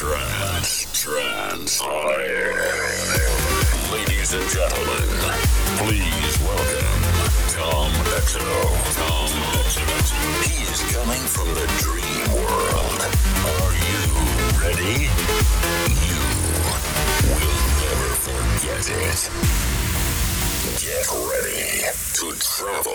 Trance, trance, on. Ladies and gentlemen, please welcome Tom Exo. Tom Exo. He is coming from the dream world. Are you ready? You will never forget it. Get ready to travel.